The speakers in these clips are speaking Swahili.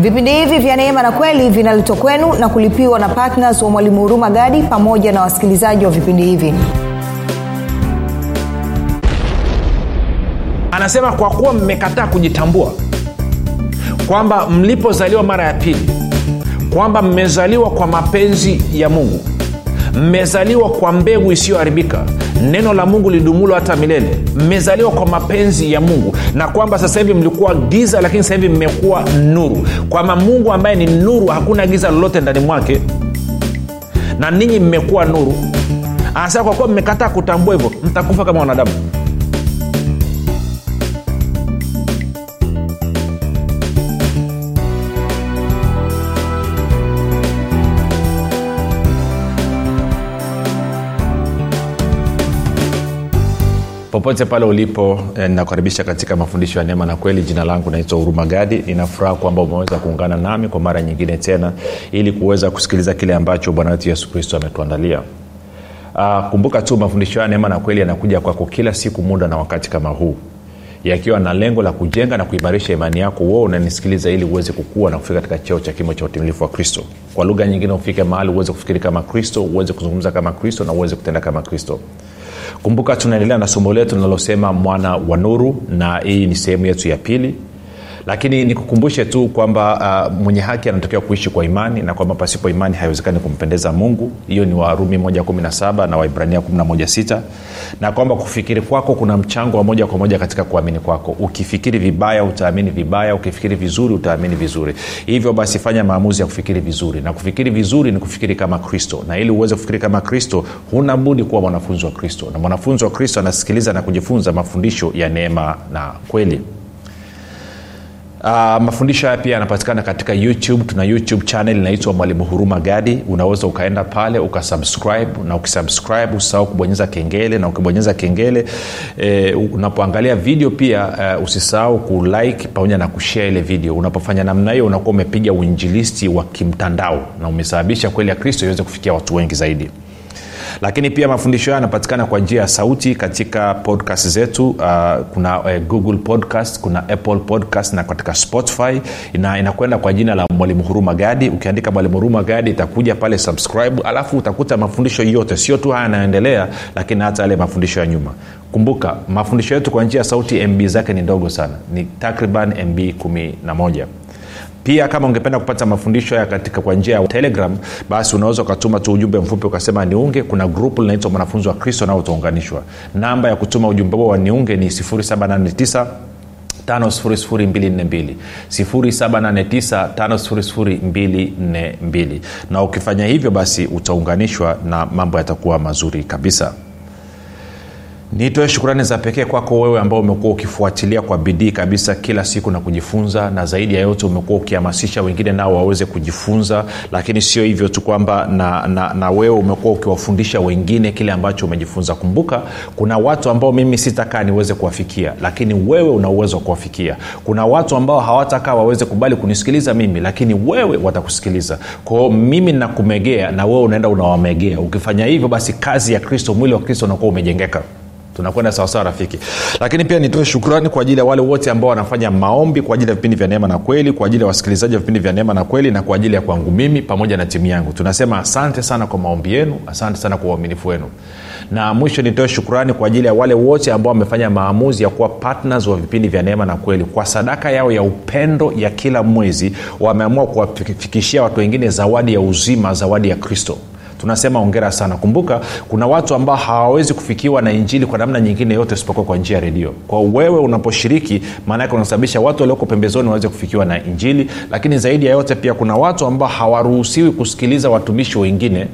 vipindi hivi vya neema na kweli vinaletwa kwenu na kulipiwa na ptns wa mwalimu huruma gadi pamoja na wasikilizaji wa vipindi hivi. Anasema kwa kuwa mmekataa kujitambua kwamba mlipozaliwa mara ya pili kwamba mmezaliwa kwa mapenzi ya mungu mmezaliwa kwa mbegu isiyoharibika neno la mungu lidumulo hata milele. Mmezaliwa kwa mapenzi ya mungu. Na kwamba sasa hivi mlikuwa giza lakini sasa hivi mmekuwa nuru. Kwamba mungu ambaye ni nuru hakuna giza lolote ndani mwake. Na ninyi mmekuwa nuru. Anasema kwa kuwa mmekataa kutambua hivyo mtakufa kama wanadamu popote pale ulipo eh, katika mafundisho ya neema na kweli. Jina langu naitwa huruma gadi. Ninafuraha kwamba umeweza kuungana nami kwa mara nyingine tena ili kuweza kusikiliza kile ambacho bwana wetu yesu kristo ametuandalia. Uh, kumbuka tu mafundisho ya neema na kweli yanakuja kwako kila siku muda na wakati kama huu yakiwa na lengo la kujenga na kuimarisha imani yako wo unanisikiliza ili uweze kukua na kufika katika cheo cha kimo cha utimilifu wa kristo. Kwa lugha nyingine ufike mahali uweze kufikiri kama kristo uweze kuzungumza kama kristo na uweze kutenda kama kristo kumbuka tunaendelea na somo letu linalosema mwana wa nuru na hii ni sehemu yetu ya pili lakini nikukumbushe tu kwamba uh, mwenye haki anatakiwa kuishi kwa imani na kwamba pasipo imani haiwezekani kumpendeza mungu. Hiyo ni warumi 117 na waibrania 116 na kwamba kufikiri kwako kuna mchango wa moja kwa moja katika kuamini kwako. Ukifikiri vibaya utaamini vibaya. Ukifikiri vizuri utaamini vizuri. Hivyo basi fanya maamuzi ya kufikiri vizuri. Na kufikiri vizuri ni kufikiri kama kristo. Na ili uweze kufikiri kama kristo huna budi kuwa mwanafunzi wa kristo. Na mwanafunzi wa kristo anasikiliza na kujifunza mafundisho ya neema na kweli Uh, mafundisho haya pia yanapatikana katika youtube. Tuna youtube channel inaitwa mwalimu huruma gadi. Unaweza ukaenda pale ukasubscribe na ukisubscribe usisahau kubonyeza kengele na ukibonyeza kengele eh, unapoangalia video pia uh, usisahau kulike pamoja na kushare ile video. Unapofanya namna hiyo unakuwa umepiga uinjilisti wa kimtandao na umesababisha kweli ya kristo iweze kufikia watu wengi zaidi lakini pia mafundisho hayo yanapatikana kwa njia ya sauti katika podcast zetu. Uh, kuna uh, google podcast kuna apple podcast na katika spotify. Ina, inakwenda kwa jina la mwalimu huruma gadi. Ukiandika mwalimu huruma gadi itakuja pale subscribe alafu utakuta mafundisho yote. Sio tu haya yanayoendelea lakini hata yale mafundisho ya nyuma. Kumbuka mafundisho yetu kwa njia ya sauti mb zake ni ndogo sana. Ni takriban mb 11 pia kama ungependa kupata mafundisho haya katika kwa njia ya telegram basi unaweza ukatuma tu ujumbe mfupi ukasema niunge. Kuna grupu linaitwa mwanafunzi wa kristo nao utaunganishwa. Namba ya kutuma ujumbe huo wa niunge ni 789 5242 789 na ukifanya hivyo basi utaunganishwa na mambo yatakuwa mazuri kabisa nitoe shukurani za pekee kwako wewe ambao umekuwa ukifuatilia kwa bidii kabisa kila siku na kujifunza na zaidi ya yote umekuwa ukihamasisha wengine nao waweze kujifunza. Lakini sio hivyo tu kwamba na, na, na wewe umekuwa ukiwafundisha wengine kile ambacho umejifunza. Kumbuka kuna watu ambao mimi sitakaa niweze kuwafikia lakini wewe una uwezo wa kuwafikia. Kuna watu ambao hawatakaa waweze kubali kunisikiliza mimi lakini wewe watakusikiliza. Kwao mimi nakumegea na wewe unaenda unawamegea. Ukifanya hivyo basi kazi ya kristo mwili wa kristo unakuwa umejengeka tunakwenda sawasawa rafiki. Lakini pia nitoe shukrani kwa ajili ya wale wote ambao wanafanya maombi kwa ajili ya vipindi vya neema na kweli kwa ajili ya wasikilizaji wa vipindi vya neema na kweli na kwa ajili ya kwangu mimi pamoja na timu yangu. Tunasema asante sana kwa maombi yenu asante sana kwa uaminifu wenu. Na mwisho nitoe shukrani kwa ajili ya wale wote ambao wamefanya maamuzi ya kuwa ptns wa vipindi vya neema na kweli. Kwa sadaka yao ya upendo ya kila mwezi wameamua kuwafikishia watu wengine zawadi ya uzima zawadi ya kristo tunasema ongera sana. Kumbuka kuna watu ambao hawawezi kufikiwa na injili kwa namna nyingine yote isipokuwa kwa njia ya redio. Kwa wewe unaposhiriki maanake unasababisha watu walioko pembezoni waweze kufikiwa na injili. Lakini zaidi ya yote pia kuna watu ambao hawaruhusiwi kusikiliza watumishi wengine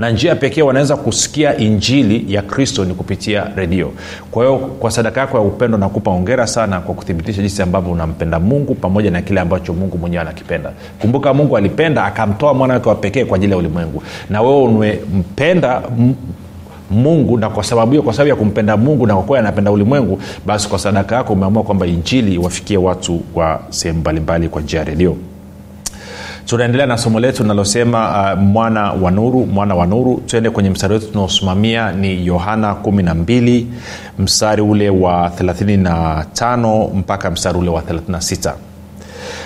na njia pekee wanaweza kusikia injili ya kristo ni kupitia redio. Kwa hiyo kwa sadaka yako ya upendo nakupa ongera sana kwa kuthibitisha jinsi ambavyo unampenda mungu pamoja na kile ambacho mungu mwenyewe anakipenda. Kumbuka mungu alipenda akamtoa mwana wake wa pekee kwa ajili ya ulimwengu. Na wewe umempenda mungu na kwa sababu hiyo kwa sababu ya kumpenda mungu na kwa kweli anapenda ulimwengu basi kwa sadaka yako umeamua kwamba injili iwafikie watu wa sehemu mbalimbali kwa njia ya redio tunaendelea na somo letu linalosema uh, mwana wa nuru mwana wa nuru. Tuende kwenye mstari wetu tunaosimamia ni yohana 12 mstari ule wa 35 mpaka mstari ule wa 36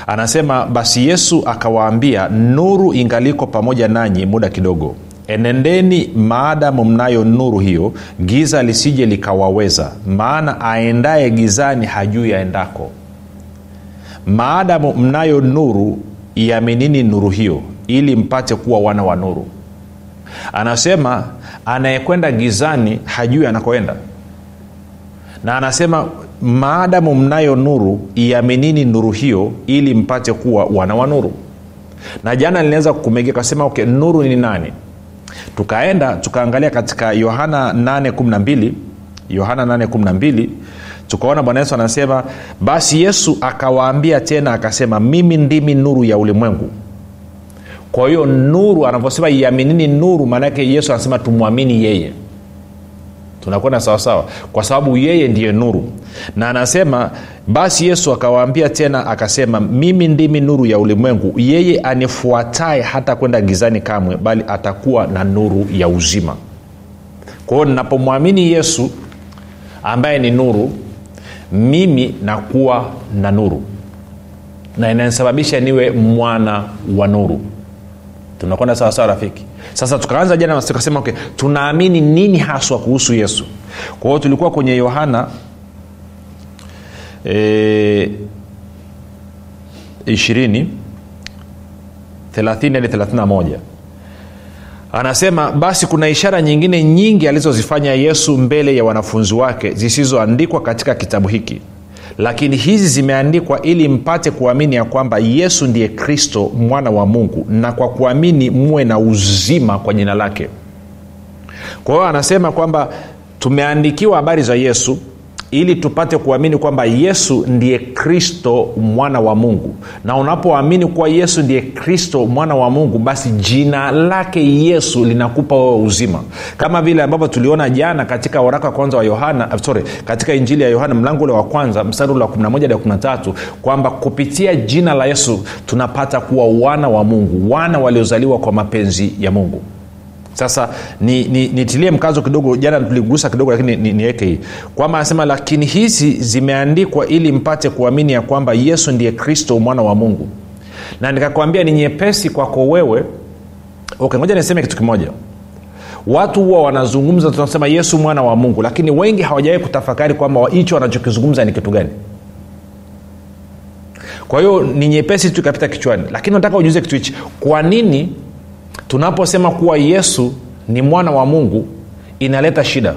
anasema basi yesu akawaambia nuru ingaliko pamoja nanyi muda kidogo. Enendeni maadamu mnayo nuru hiyo giza lisije likawaweza maana aendaye gizani hajui aendako. Maadamu mnayo nuru iaminini nuru hiyo ili mpate kuwa wana wa nuru. Anasema anayekwenda gizani hajui anakoenda. Na anasema maadamu mnayo nuru iaminini nuru hiyo ili mpate kuwa wana wa nuru. Na jana linaweza kukumegea kasema okay, nuru ni nani? Tukaenda tukaangalia katika yohana 812 yohana 812 tukaona bwana yesu anasema basi yesu akawaambia tena akasema mimi ndimi nuru ya ulimwengu. Kwa hiyo nuru anavyosema iaminini nuru maanaake yesu anasema tumwamini yeye. Tunakwenda sawasawa kwa sababu yeye ndiye nuru. Na anasema basi yesu akawaambia tena akasema mimi ndimi nuru ya ulimwengu. Yeye anifuataye hata kwenda gizani kamwe bali atakuwa na nuru ya uzima. Kwa hiyo ninapomwamini yesu ambaye ni nuru mimi nakuwa na nuru. Na inanisababisha niwe mwana wa nuru. Tunakwenda sawasawa rafiki? Sasa tukaanza jana tukasema okay, tunaamini nini haswa kuhusu yesu? Kwa hiyo tulikuwa kwenye yohana e, 20 30 hadi 31 anasema basi kuna ishara nyingine nyingi alizozifanya yesu mbele ya wanafunzi wake zisizoandikwa katika kitabu hiki. Lakini hizi zimeandikwa ili mpate kuamini ya kwamba yesu ndiye kristo mwana wa mungu na kwa kuamini muwe na uzima kwa jina lake. Kwa hiyo anasema kwamba tumeandikiwa habari za yesu ili tupate kuamini kwamba yesu ndiye kristo mwana wa mungu. Na unapoamini kuwa yesu ndiye kristo mwana wa mungu basi jina lake yesu linakupa wewe uzima. Kama vile ambavyo tuliona jana katika waraka wa kwanza wa yohana sorry katika injili ya yohana mlango ule wa kwanza mstari ule wa 11 13 kwamba kupitia jina la yesu tunapata kuwa wana wa mungu wana waliozaliwa kwa mapenzi ya mungu sasa nitilie ni, ni mkazo kidogo jana tuligusa kidogo lakini niweke ni, hii. Kwamba anasema lakini hizi zimeandikwa ili mpate kuamini ya kwamba yesu ndiye kristo mwana wa mungu. Na nikakwambia ni nyepesi kwako wewe. Okay ngoja niseme kitu kimoja. Watu huwa wanazungumza tunasema yesu mwana wa mungu lakini wengi hawajawai kutafakari kwamba hicho wanachokizungumza ni kitu gani. Kwa hiyo ni nyepesi tu ikapita kichwani. Lakini nataka ujuze kitu hichi. Kwa nini tunaposema kuwa yesu ni mwana wa mungu inaleta shida.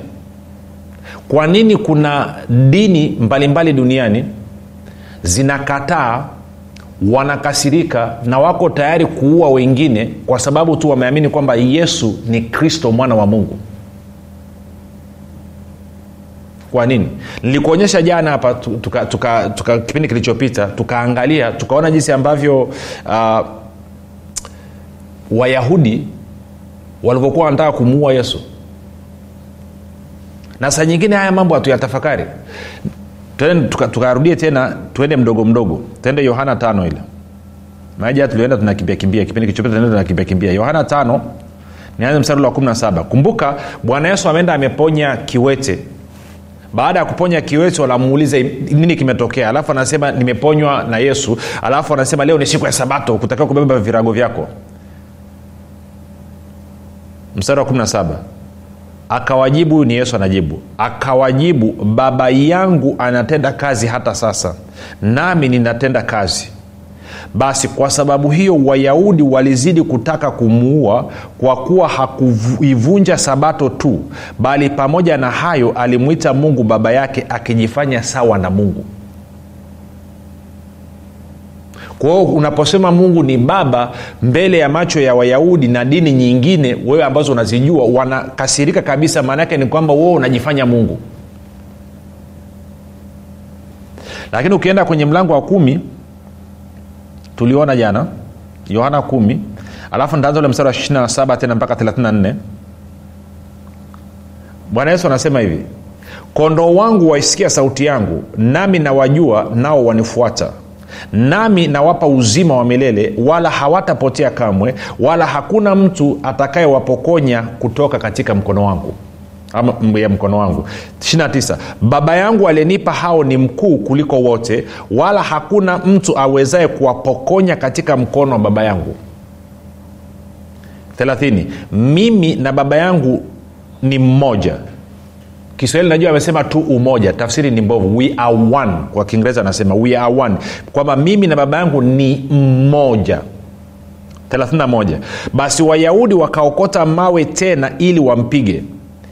Kwa nini kuna dini mbalimbali mbali duniani zinakataa wanakasirika na wako tayari kuua wengine kwa sababu tu wameamini kwamba yesu ni kristo mwana wa mungu? Kwa nini? Nilikuonyesha jana hapa tuka, tuka, tuka kipindi kilichopita tukaangalia tukaona jinsi ambavyo uh, wayahudi walivyokuwa wanataka kumuua yesu. Na saa nyingine haya mambo hatuyatafakari. Tukarudie tuka tena tuende mdogo mdogo. Tuende yohana tano ile. Maja tulienda tunakimbia kimbia. Kipindi kichopita yohana tano nianze mstari wa 17 kumbuka bwana yesu ameenda ameponya kiwete. Baada ya kuponya kiwete wanamuuliza nini kimetokea? Alafu anasema nimeponywa na yesu. Alafu anasema leo ni siku ya sabato. Kutakiwa kubeba virago vyako mstari wa 17 akawajibu ni yesu anajibu. Akawajibu baba yangu anatenda kazi hata sasa nami ninatenda kazi. Basi kwa sababu hiyo wayahudi walizidi kutaka kumuua kwa kuwa hakuivunja sabato tu bali pamoja na hayo alimwita mungu baba yake akijifanya sawa na mungu kwa hiyo unaposema mungu ni baba mbele ya macho ya wayahudi na dini nyingine wewe ambazo unazijua wanakasirika kabisa maana yake ni kwamba wewe unajifanya mungu. Lakini ukienda kwenye mlango wa kumi tuliona jana yohana kumi alafu ntaanza ule mstari wa 27 tena mpaka 34 bwana yesu anasema hivi kondoo wangu waisikia sauti yangu nami nawajua nao wanifuata nami nawapa uzima wa milele wala hawatapotea kamwe wala hakuna mtu atakayewapokonya kutoka katika mkono wangu ya mkono wangu. 29 baba yangu aliyenipa hao ni mkuu kuliko wote wala hakuna mtu awezaye kuwapokonya katika mkono wa baba yangu. 30 mimi na baba yangu ni mmoja kiswahili najua amesema tu umoja. Tafsiri ni mbovu. We are one. Kwa kiingereza anasema we are one. Kwamba mimi na baba yangu ni mmoja. 31 basi wayahudi wakaokota mawe tena ili wampige.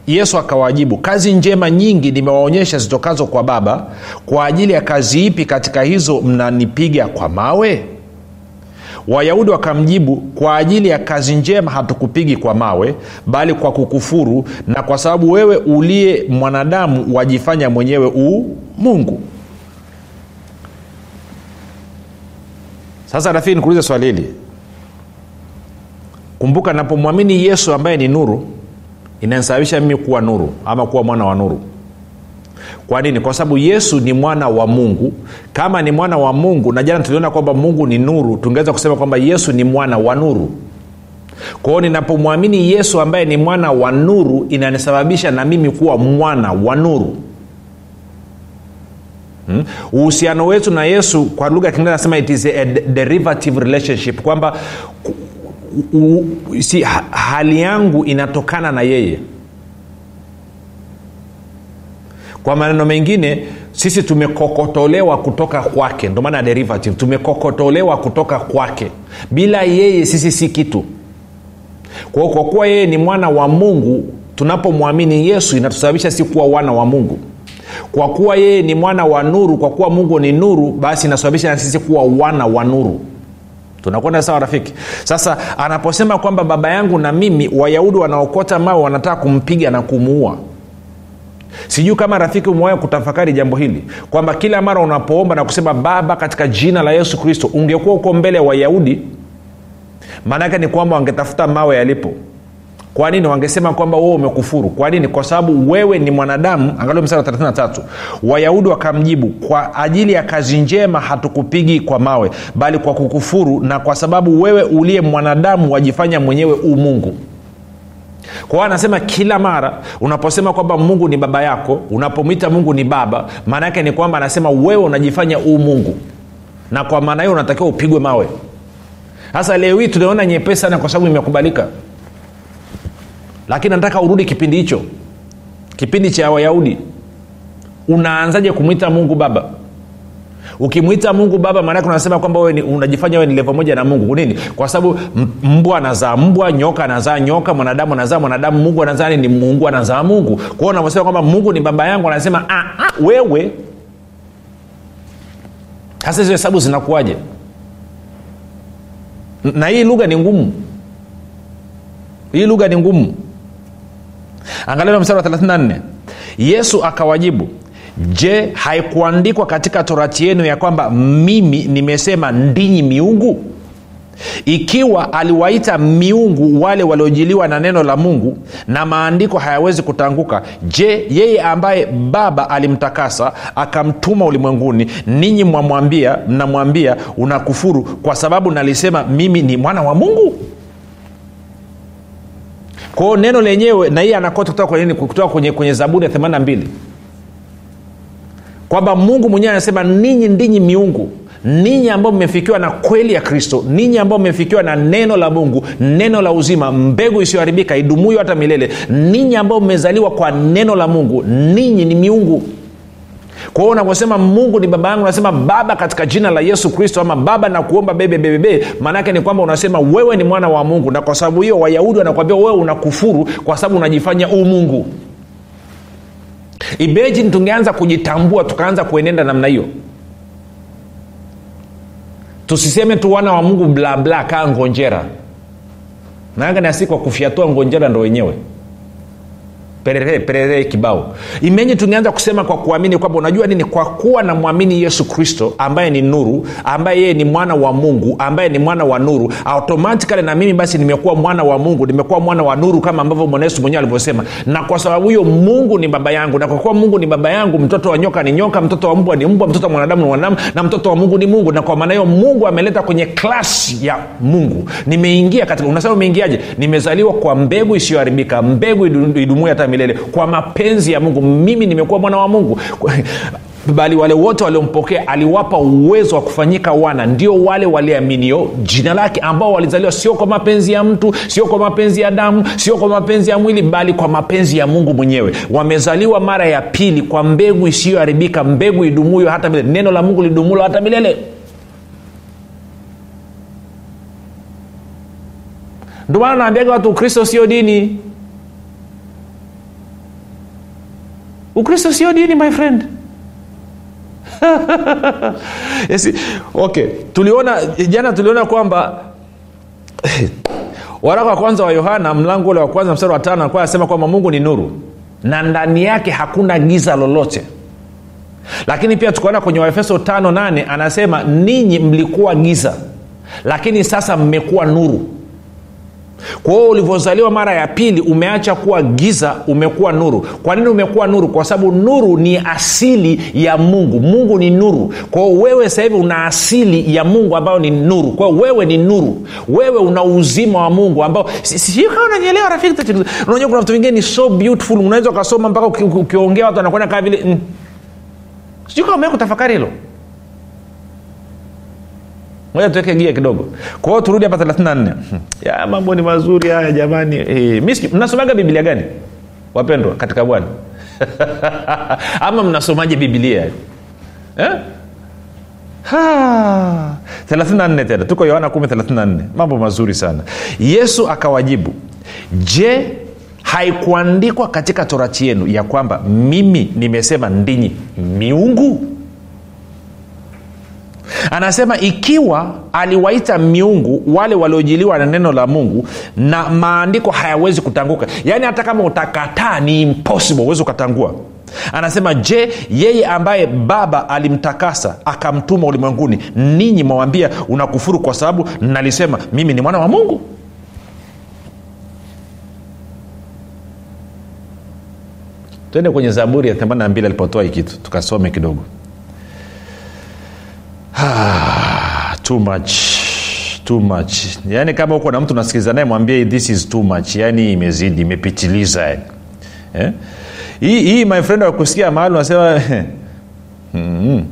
Yesu akawajibu kazi njema nyingi nimewaonyesha zitokazo kwa baba. Kwa ajili ya kazi ipi katika hizo mnanipiga kwa mawe wayahudi wakamjibu kwa ajili ya kazi njema hatukupigi kwa mawe bali kwa kukufuru na kwa sababu wewe uliye mwanadamu wajifanya mwenyewe uu mungu. Sasa rafiki nikuulize swali hili. Kumbuka napomwamini yesu ambaye ni nuru inanisababisha mimi kuwa nuru ama kuwa mwana wa nuru kwa nini? Kwa sababu yesu ni mwana wa mungu. Kama ni mwana wa mungu na jana tuliona kwamba mungu ni nuru tungeweza kusema kwamba yesu ni mwana wa nuru. Kwao ninapomwamini yesu ambaye ni mwana wa nuru inanisababisha na mimi kuwa mwana wa nuru. Hmm? uhusiano wetu na yesu kwa lugha ya kiingereza anasema it is a derivative relationship kwamba u, u, si, hali yangu inatokana na yeye kwa maneno mengine sisi tumekokotolewa kutoka kwake. Ndio maana derivative tumekokotolewa kutoka kwake. Bila yeye sisi si kitu. Kwa hiyo kwa kuwa yeye ni mwana wa mungu tunapomwamini yesu inatusababisha si kuwa wana wa mungu. Kwa kuwa yeye ni mwana wa nuru kwa kuwa mungu ni nuru basi inasababisha na sisi kuwa wana wa nuru. Tunakwenda sawa rafiki? Sasa anaposema kwamba baba yangu na mimi wayahudi wanaokota mawe wanataka kumpiga na kumuua sijui kama rafiki umewahi kutafakari jambo hili kwamba kila mara unapoomba na kusema baba katika jina la yesu kristo ungekuwa uko mbele ya wayahudi? Maanaake ni kwamba wangetafuta mawe yalipo. Kwa nini? Wangesema kwamba wewe umekufuru. Kwa nini? Kwa sababu wewe ni mwanadamu. Angalia msara 33 wayahudi wakamjibu kwa ajili ya kazi njema hatukupigi kwa mawe bali kwa kukufuru na kwa sababu wewe uliye mwanadamu wajifanya mwenyewe umungu kwa hiyo anasema kila mara unaposema kwamba mungu ni baba yako unapomwita mungu ni baba maana yake ni kwamba anasema wewe unajifanya uu mungu. Na kwa maana hiyo unatakiwa upigwe mawe. Sasa leo hii tunaona nyepesi sana kwa sababu imekubalika. Lakini nataka urudi kipindi hicho. Kipindi cha wayahudi. Unaanzaje kumwita mungu baba ukimwita mungu baba maanake unasema kwamba unajifanya wewe ni levo moja na mungu. Nini? Kwa sababu mbwa anazaa mbwa nyoka anazaa nyoka mwanadamu anazaa mwanadamu mungu anazaa ni mungu anazaa mungu. Kwao unavyosema kwamba mungu ni baba yangu anasema ah, ah, wewe. Sasa hizo hesabu zinakuwaje? Na hii lugha ni ngumu. Hii lugha ni ngumu. Angalia mstari wa 34 yesu akawajibu je haikuandikwa katika torati yenu ya kwamba mimi nimesema ndinyi miungu? Ikiwa aliwaita miungu wale waliojiliwa na neno la mungu na maandiko hayawezi kutanguka je yeye ambaye baba alimtakasa akamtuma ulimwenguni ninyi mwamwambia mnamwambia unakufuru kwa sababu nalisema mimi ni mwana wa mungu? Kwao neno lenyewe na hiye anakota kutoka kwenye, kwenye zaburi ya 82 kwamba mungu mwenyewe anasema ninyi ndinyi miungu ninyi ambao mmefikiwa na kweli ya kristo ninyi ambao mmefikiwa na neno la mungu neno la uzima mbegu isiyoharibika idumuyo hata milele ninyi ambao mmezaliwa kwa neno la mungu ninyi ni miungu. Kwa hiyo unaposema mungu ni baba yangu unasema baba katika jina la yesu kristo ama baba nakuomba bebebebebe bebe bebebe maanaake ni kwamba unasema wewe ni mwana wa mungu. Na kwa sababu hiyo wayahudi wanakwambia wewe unakufuru kwa sababu unajifanya umungu imagine tungeanza kujitambua tukaanza kuenenda namna hiyo. Tusiseme tu wana wa mungu blabla kaa ngonjera. Naanga nasi kwa kufyatua ngonjera ndo wenyewe perere kibao. Imenye tungeanza kusema kwa kuamini kwamba unajua nini? Kwa kuwa namwamini yesu kristo ambaye ni nuru ambaye yeye ni mwana wa mungu ambaye ni mwana wa nuru automatikali na mimi basi nimekuwa mwana wa mungu nimekuwa mwana wa nuru kama ambavyo bwana yesu mwenyewe alivyosema. Na kwa sababu hiyo mungu ni baba yangu na kwa kuwa mungu ni baba yangu mtoto wa nyoka ni nyoka mtoto wa mbwa ni mbwa mtoto wa mwanadamu ni mwanadamu na mtoto wa mungu ni mungu. Na kwa maana hiyo mungu ameleta kwenye klasi ya mungu. Nimeingia katika unasema umeingiaje? Nimezaliwa kwa mbegu isiyoharibika mbegu idumuia hata milele. Kwa mapenzi ya mungu mimi nimekuwa mwana wa mungu. Bali wale wote waliompokea aliwapa uwezo wa kufanyika wana. Ndio wale waliaminio jina lake ambao walizaliwa sio kwa mapenzi ya mtu sio kwa mapenzi ya damu sio kwa mapenzi ya mwili bali kwa mapenzi ya mungu mwenyewe. Wamezaliwa mara ya pili kwa mbegu isiyoharibika mbegu idumuyo hata milele. Neno la mungu lidumulo hata milele. Ndio maana naambiaga watu ukristo sio dini ukristo sio dini my friend. Yes, okay. Tuliona jana tuliona kwamba waraka wa kwanza wa yohana mlango ule wa kwanza mstari wa tano alikuwa anasema kwamba mungu ni nuru na ndani yake hakuna giza lolote. Lakini pia tukaona kwenye waefeso tano nane anasema ninyi mlikuwa giza lakini sasa mmekuwa nuru kwa hiyo ulivyozaliwa mara ya pili umeacha kuwa giza umekuwa nuru. Kwa nini umekuwa nuru? Kwa sababu nuru ni asili ya mungu. Mungu ni nuru. Kwa hiyo wewe sasa hivi una asili ya mungu ambayo ni nuru. Kwa hiyo wewe ni nuru. Wewe una uzima wa mungu ambao unanyelewa rafiki unajua kuna vitu vingine ni so beautiful. Unaweza ukasoma mpaka uki- uki- ukiongea watu wanakwenda kama vile mm. sijui kama umeweka kutafakari hilo moja tuweke gia kidogo. Kwa turudi hapa 34 ya mambo ni mazuri haya jamani. E, mnasomaga biblia gani? Wapendwa katika bwana. Ama mnasomaje biblia? Eh? Ha, 34 tena tuko yohana 134 mambo mazuri sana. Yesu akawajibu je haikuandikwa katika torati yenu ya kwamba mimi nimesema ndinyi miungu anasema ikiwa aliwaita miungu wale waliojiliwa na neno la mungu na maandiko hayawezi kutanguka. Yaani hata kama utakataa ni impossible huwezi ukatangua. Anasema je yeye ambaye baba alimtakasa akamtuma ulimwenguni ninyi mwawambia unakufuru kwa sababu nalisema mimi ni mwana wa mungu? Tuende kwenye zaburi ya 82 alipotoa hii kitu tukasome kidogo Ah, too much too much yaani kama huko na mtu nasikiliza naye mwambie this is too much yaani imezidi imepitiliza yani. eh? hii, hii my friend wakusikia mahali unasema mm-hmm.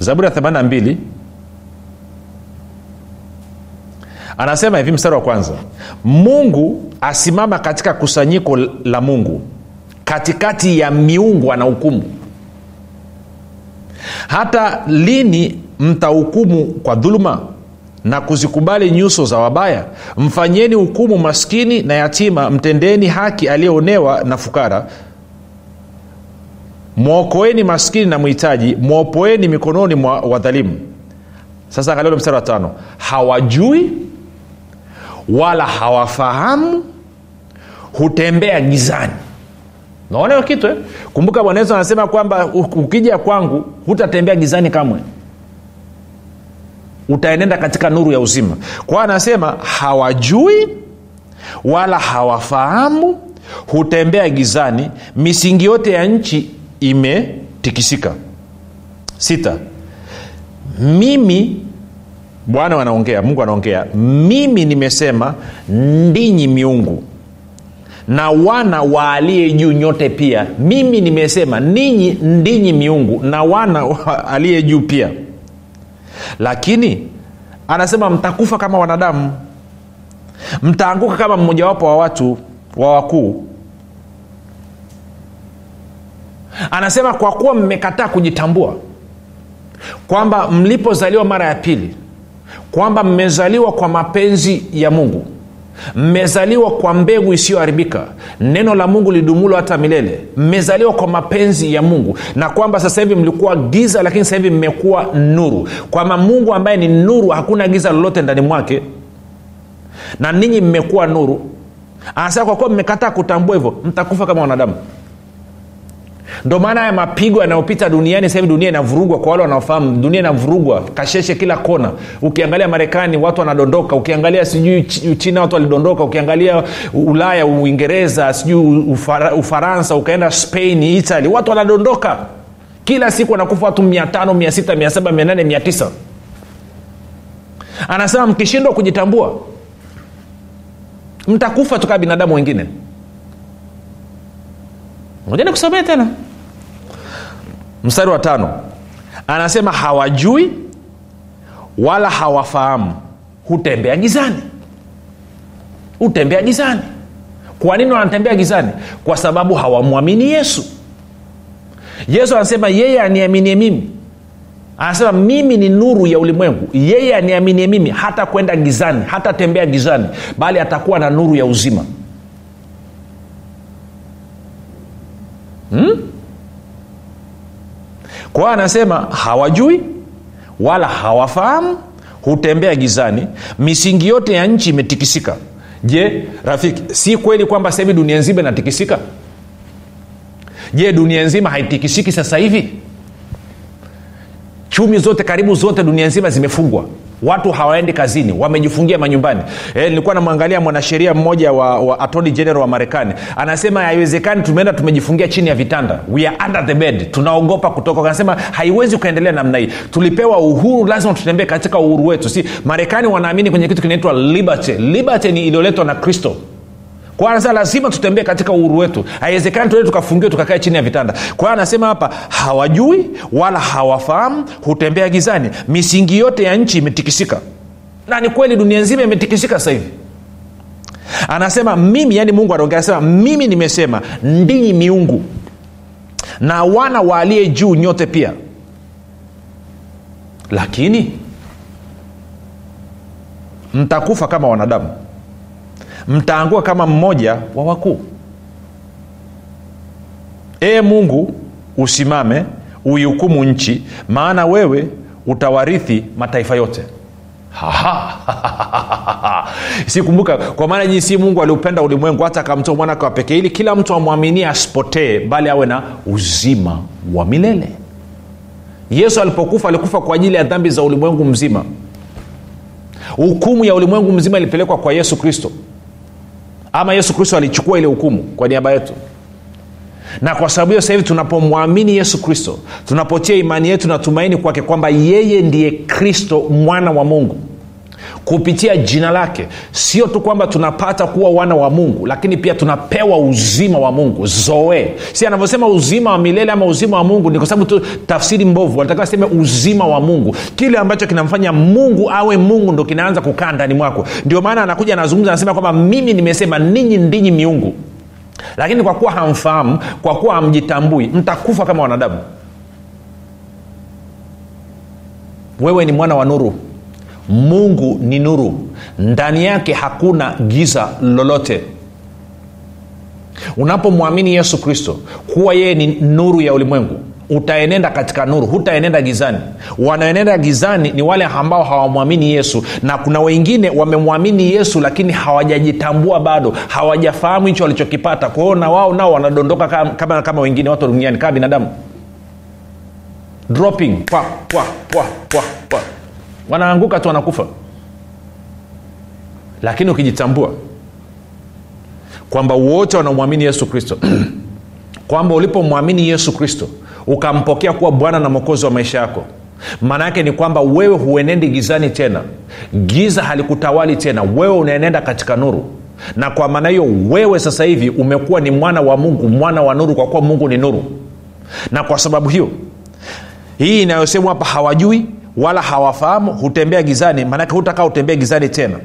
zaburi ya 82 anasema hivi mstari wa kwanza mungu asimama katika kusanyiko la mungu katikati ya miungu ana hukumu hata lini mtahukumu kwa dhuluma na kuzikubali nyuso za wabaya. Mfanyeni hukumu maskini na yatima mtendeni haki aliyeonewa na fukara. Mwokoeni maskini na mhitaji mwopoeni mikononi mwa wadhalimu. Sasa angalia mstari wa tano. Hawajui wala hawafahamu hutembea gizani. Naona hiyo kitu eh? kumbuka bwana yesu anasema kwamba ukija kwangu hutatembea gizani kamwe utaenenda katika nuru ya uzima. Kwa anasema hawajui wala hawafahamu hutembea gizani misingi yote ya nchi imetikisika. Sita mimi bwana wanaongea mungu anaongea mimi nimesema ndinyi miungu na wana wa aliye juu nyote pia. Mimi nimesema ninyi ndinyi miungu na wana wa aliye juu pia lakini anasema mtakufa kama wanadamu. Mtaanguka kama mmojawapo wa watu wa wakuu. Anasema kwa kuwa mmekataa kujitambua kwamba mlipozaliwa mara ya pili kwamba mmezaliwa kwa mapenzi ya mungu mmezaliwa kwa mbegu isiyoharibika. Neno la mungu lidumulo hata milele. Mmezaliwa kwa mapenzi ya mungu. Na kwamba sasa hivi mlikuwa giza lakini sasa hivi mmekuwa nuru. Kwama mungu ambaye ni nuru hakuna giza lolote ndani mwake. Na ninyi mmekuwa nuru. Anasema kwa kuwa mmekataa kutambua hivyo mtakufa kama wanadamu ndo maana haya mapigo yanayopita duniani sahivi dunia inavurugwa kwa wale wanaofahamu. Dunia inavurugwa kasheshe kila kona. Ukiangalia marekani watu wanadondoka. Ukiangalia sijui Ch- china watu walidondoka. Ukiangalia ulaya uingereza sijui Ufara, ufaransa ukaenda spain italy watu wanadondoka. Kila siku wanakufa watu mia tano mia sita mia saba mia nane mia tisa. Anasema mkishindwa kujitambua mtakufa tu binadamu wengine moja nikusomee tena. Mstari wa tano. Anasema hawajui wala hawafahamu. Hutembea gizani. Hutembea gizani. Kwa nini wanatembea gizani? Kwa sababu hawamwamini yesu. Yesu anasema yeye aniaminie mimi. Anasema mimi ni nuru ya ulimwengu. Yeye aniaminie mimi hata kwenda gizani hata tembea gizani bali atakuwa na nuru ya uzima hmm? kwa anasema hawajui wala hawafahamu hutembea gizani. Misingi yote ya nchi imetikisika. Je rafiki si kweli kwamba sahivi dunia nzima inatikisika? Je dunia nzima haitikisiki sasa hivi? Chumi zote karibu zote dunia nzima zimefungwa watu hawaendi kazini wamejifungia manyumbani. E, nilikuwa namwangalia mwanasheria mmoja wa, wa attorney general wa marekani. Anasema haiwezekani tumeenda tumejifungia chini ya vitanda. We are under the bed. Tunaogopa kutoka. Anasema haiwezi ukaendelea namna hii. Tulipewa uhuru lazima tutembee katika uhuru wetu. Si marekani wanaamini kwenye kitu kinaitwa liberty. Liberty ni iliyoletwa na kristo kwanza lazima tutembee katika uhuru wetu. Haiwezekani tuende tukafungiwe tukakae chini ya vitanda. Kwa anasema hapa hawajui wala hawafahamu hutembea gizani. Misingi yote ya nchi imetikisika. Na ni kweli dunia nzima imetikisika sasa hivi. Anasema mimi yani mungu anaongea anasema mimi nimesema ndinyi miungu na wana wa aliye juu nyote pia. Lakini mtakufa kama wanadamu mtaangua kama mmoja wa wakuu. Ee mungu usimame uihukumu nchi maana wewe utawarithi mataifa yote. Sikumbuka kwa maana jinsi mungu aliupenda ulimwengu hata akamtoa mwana kwa pekee ili kila mtu amwaminie asipotee bali awe na uzima wa milele. Yesu alipokufa alikufa kwa ajili ya dhambi za ulimwengu mzima. Hukumu ya ulimwengu mzima ilipelekwa kwa yesu kristo ama yesu kristo alichukua ile hukumu kwa niaba yetu. Na kwa sababu hiyo hivi tunapomwamini yesu kristo tunapotia imani yetu na tumaini kwake kwamba yeye ndiye kristo mwana wa mungu kupitia jina lake. Sio tu kwamba tunapata kuwa wana wa mungu lakini pia tunapewa uzima wa mungu. Zoe. Si anavyosema uzima wa milele ama uzima wa mungu ni kwa sababu tu tafsiri mbovu. Wanatakiwa seme uzima wa mungu. Kile ambacho kinamfanya mungu awe mungu ndo kinaanza kukaa ndani mwako. Ndio maana anakuja anazungumza anasema kwamba mimi nimesema ninyi ndinyi miungu. Lakini kwa kuwa hamfahamu kwa kuwa hamjitambui mtakufa kama wanadamu. Wewe ni mwana wa nuru mungu ni nuru. Ndani yake hakuna giza lolote. Unapomwamini yesu kristo kuwa yeye ni nuru ya ulimwengu utaenenda katika nuru hutaenenda gizani. Wanaenenda gizani ni wale ambao hawamwamini yesu na kuna wengine wamemwamini yesu lakini hawajajitambua bado hawajafahamu hicho walichokipata. Kwa hiyo na wao nao wanadondoka kama, kama, kama wengine watu duniani kama binadamu. Dropping pwa, pwa, pwa, pwa, pwa. Wanaanguka tu wanakufa. Lakini ukijitambua kwamba wote wanamwamini yesu kristo kwamba ulipomwamini yesu kristo ukampokea kuwa bwana na mwokozi wa maisha yako maana yake ni kwamba wewe huenendi gizani tena. Giza halikutawali tena. Wewe unaenenda katika nuru. Na kwa maana hiyo wewe sasa hivi umekuwa ni mwana wa mungu mwana wa nuru kwa kuwa mungu ni nuru. Na kwa sababu hiyo hii inayosemwa hapa hawajui wala hawafahamu hutembea gizani maanake hutakaa utembea gizani tena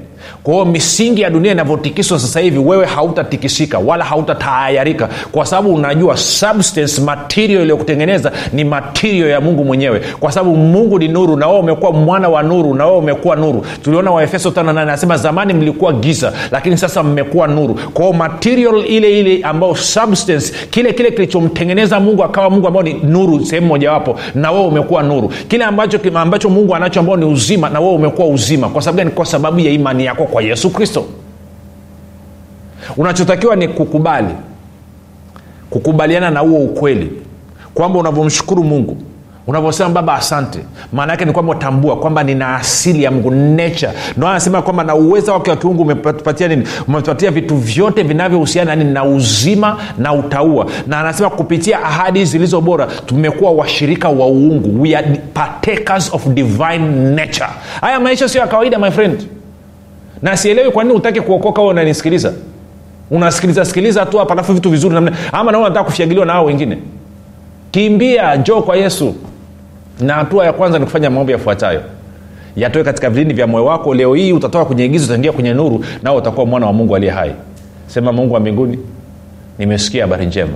kwa hiyo misingi ya dunia inavyotikiswa sasa hivi wewe hautatikisika wala hautatayarika kwa sababu unajua substance material iliyokutengeneza ni material ya mungu mwenyewe. Kwa sababu mungu ni nuru na wewe umekuwa mwana wa nuru na wewe umekuwa nuru. Tuliona waefeso 5 anasema zamani mlikuwa giza lakini sasa mmekuwa nuru. Kwa hiyo material ile ile ambayo substance kile kile kilichomtengeneza mungu akawa mungu ambao ni nuru sehemu mojawapo na wewe umekuwa nuru. Kile ambacho, ambacho mungu anacho ambao ni uzima na wewe umekuwa uzima. Kwa sababu gani? Kwa sababu ya imani yako kwa yesu kristo. Unachotakiwa ni kukubali kukubaliana na huo ukweli kwamba unavyomshukuru mungu unavyosema baba asante. Maana yake ni kwamba utambua kwamba nina asili ya mungu nature. Ndo anasema kwamba na uweza wake wa kiungu umepatia nini? Umepatia vitu vyote vinavyohusiana nini? Na uzima na utaua na anasema kupitia ahadi zilizo bora tumekuwa washirika wa uungu. We are partakers of divine nature. Haya maisha sio ya kawaida my friend na sielewi kwa nini utake kuokoka huo unanisikiliza. Unasikiliza sikiliza tu hapa alafu vitu vizuri namna ama naona nataka kufyagiliwa na hao wengine. Kimbia njoo kwa yesu. Na hatua ya kwanza ni kufanya maombi yafuatayo. Yatoe katika vilindi vya moyo wako leo hii utatoka kwenye igizo utaingia kwenye nuru nao utakuwa mwana wa mungu aliye hai. Sema mungu wa mbinguni nimesikia habari njema.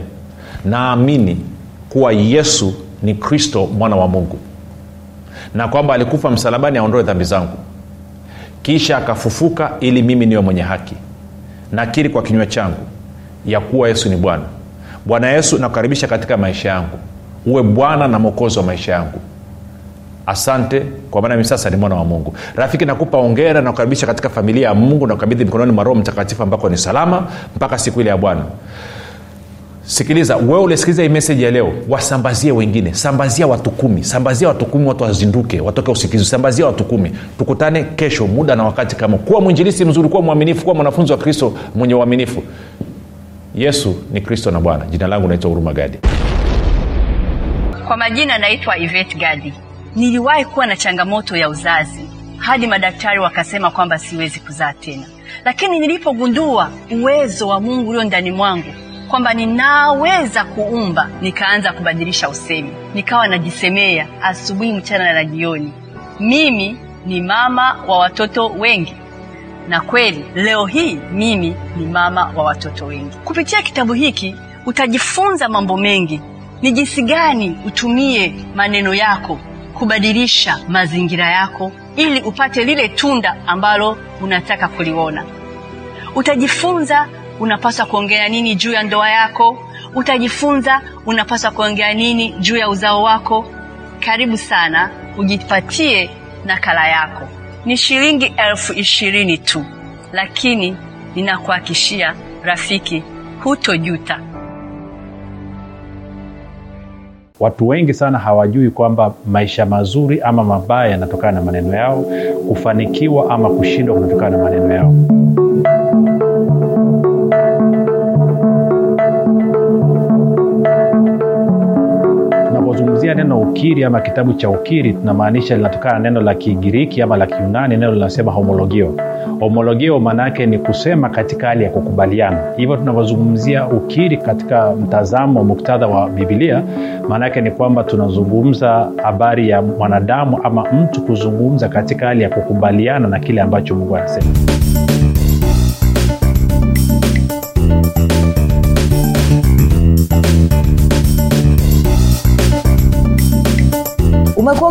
Naamini kuwa yesu ni kristo mwana wa mungu. Na kwamba alikufa msalabani aondoe dhambi zangu kisha akafufuka ili mimi niwe mwenye haki. Nakiri kwa kinywa changu ya kuwa yesu ni bwana. Bwana yesu nakukaribisha katika maisha yangu. Uwe bwana na mwokozi wa maisha yangu. Asante kwa maana mi sasa ni mwana wa mungu. Rafiki nakupa ongera na kukaribisha katika familia ya mungu na kukabidhi mikononi mwa roho mtakatifu ambako ni salama mpaka siku ile ya bwana sikiliza wewe ulisikiliza hii meseji ya leo wasambazie wengine. Sambazia watu kumi. Sambazia watu kumi watu wazinduke watoke usikizi. Sambazia watu kumi. Tukutane kesho muda na wakati kama kuwa mwinjilisi mzuri kuwa mwaminifu kuwa mwanafunzi wa kristo mwenye uaminifu. Yesu ni kristo na bwana. Jina langu naitwa huruma gadi. Kwa majina naitwa ivet Gadi. Niliwahi kuwa na changamoto ya uzazi hadi madaktari wakasema kwamba siwezi kuzaa tena, lakini nilipogundua uwezo wa Mungu ulio ndani mwangu kwamba ninaweza kuumba, nikaanza kubadilisha usemi, nikawa najisemea asubuhi, mchana na jioni, mimi ni mama wa watoto wengi na kweli leo hii mimi ni mama wa watoto wengi. Kupitia kitabu hiki utajifunza mambo mengi, ni jinsi gani utumie maneno yako kubadilisha mazingira yako ili upate lile tunda ambalo unataka kuliona. Utajifunza unapaswa kuongea nini juu ya ndoa yako, utajifunza unapaswa kuongea nini juu ya uzao wako. Karibu sana ujipatie nakala yako ni shilingi elfu ishirini tu, lakini ninakuhakishia rafiki, hutojuta. watu wengi sana hawajui kwamba maisha mazuri ama mabaya yanatokana na maneno yao kufanikiwa ama kushindwa kunatokana na maneno yao tunapozungumzia neno ukiri ama kitabu cha ukiri tunamaanisha linatokana na neno la kigiriki ama la kiunani neno linasema homologio. Homologio maana yake ni kusema katika hali ya kukubaliana. Hivyo tunavyozungumzia ukiri katika mtazamo muktadha wa bibilia maana yake ni kwamba tunazungumza habari ya mwanadamu ama mtu kuzungumza katika hali ya kukubaliana na kile ambacho mungu anasema umekuwa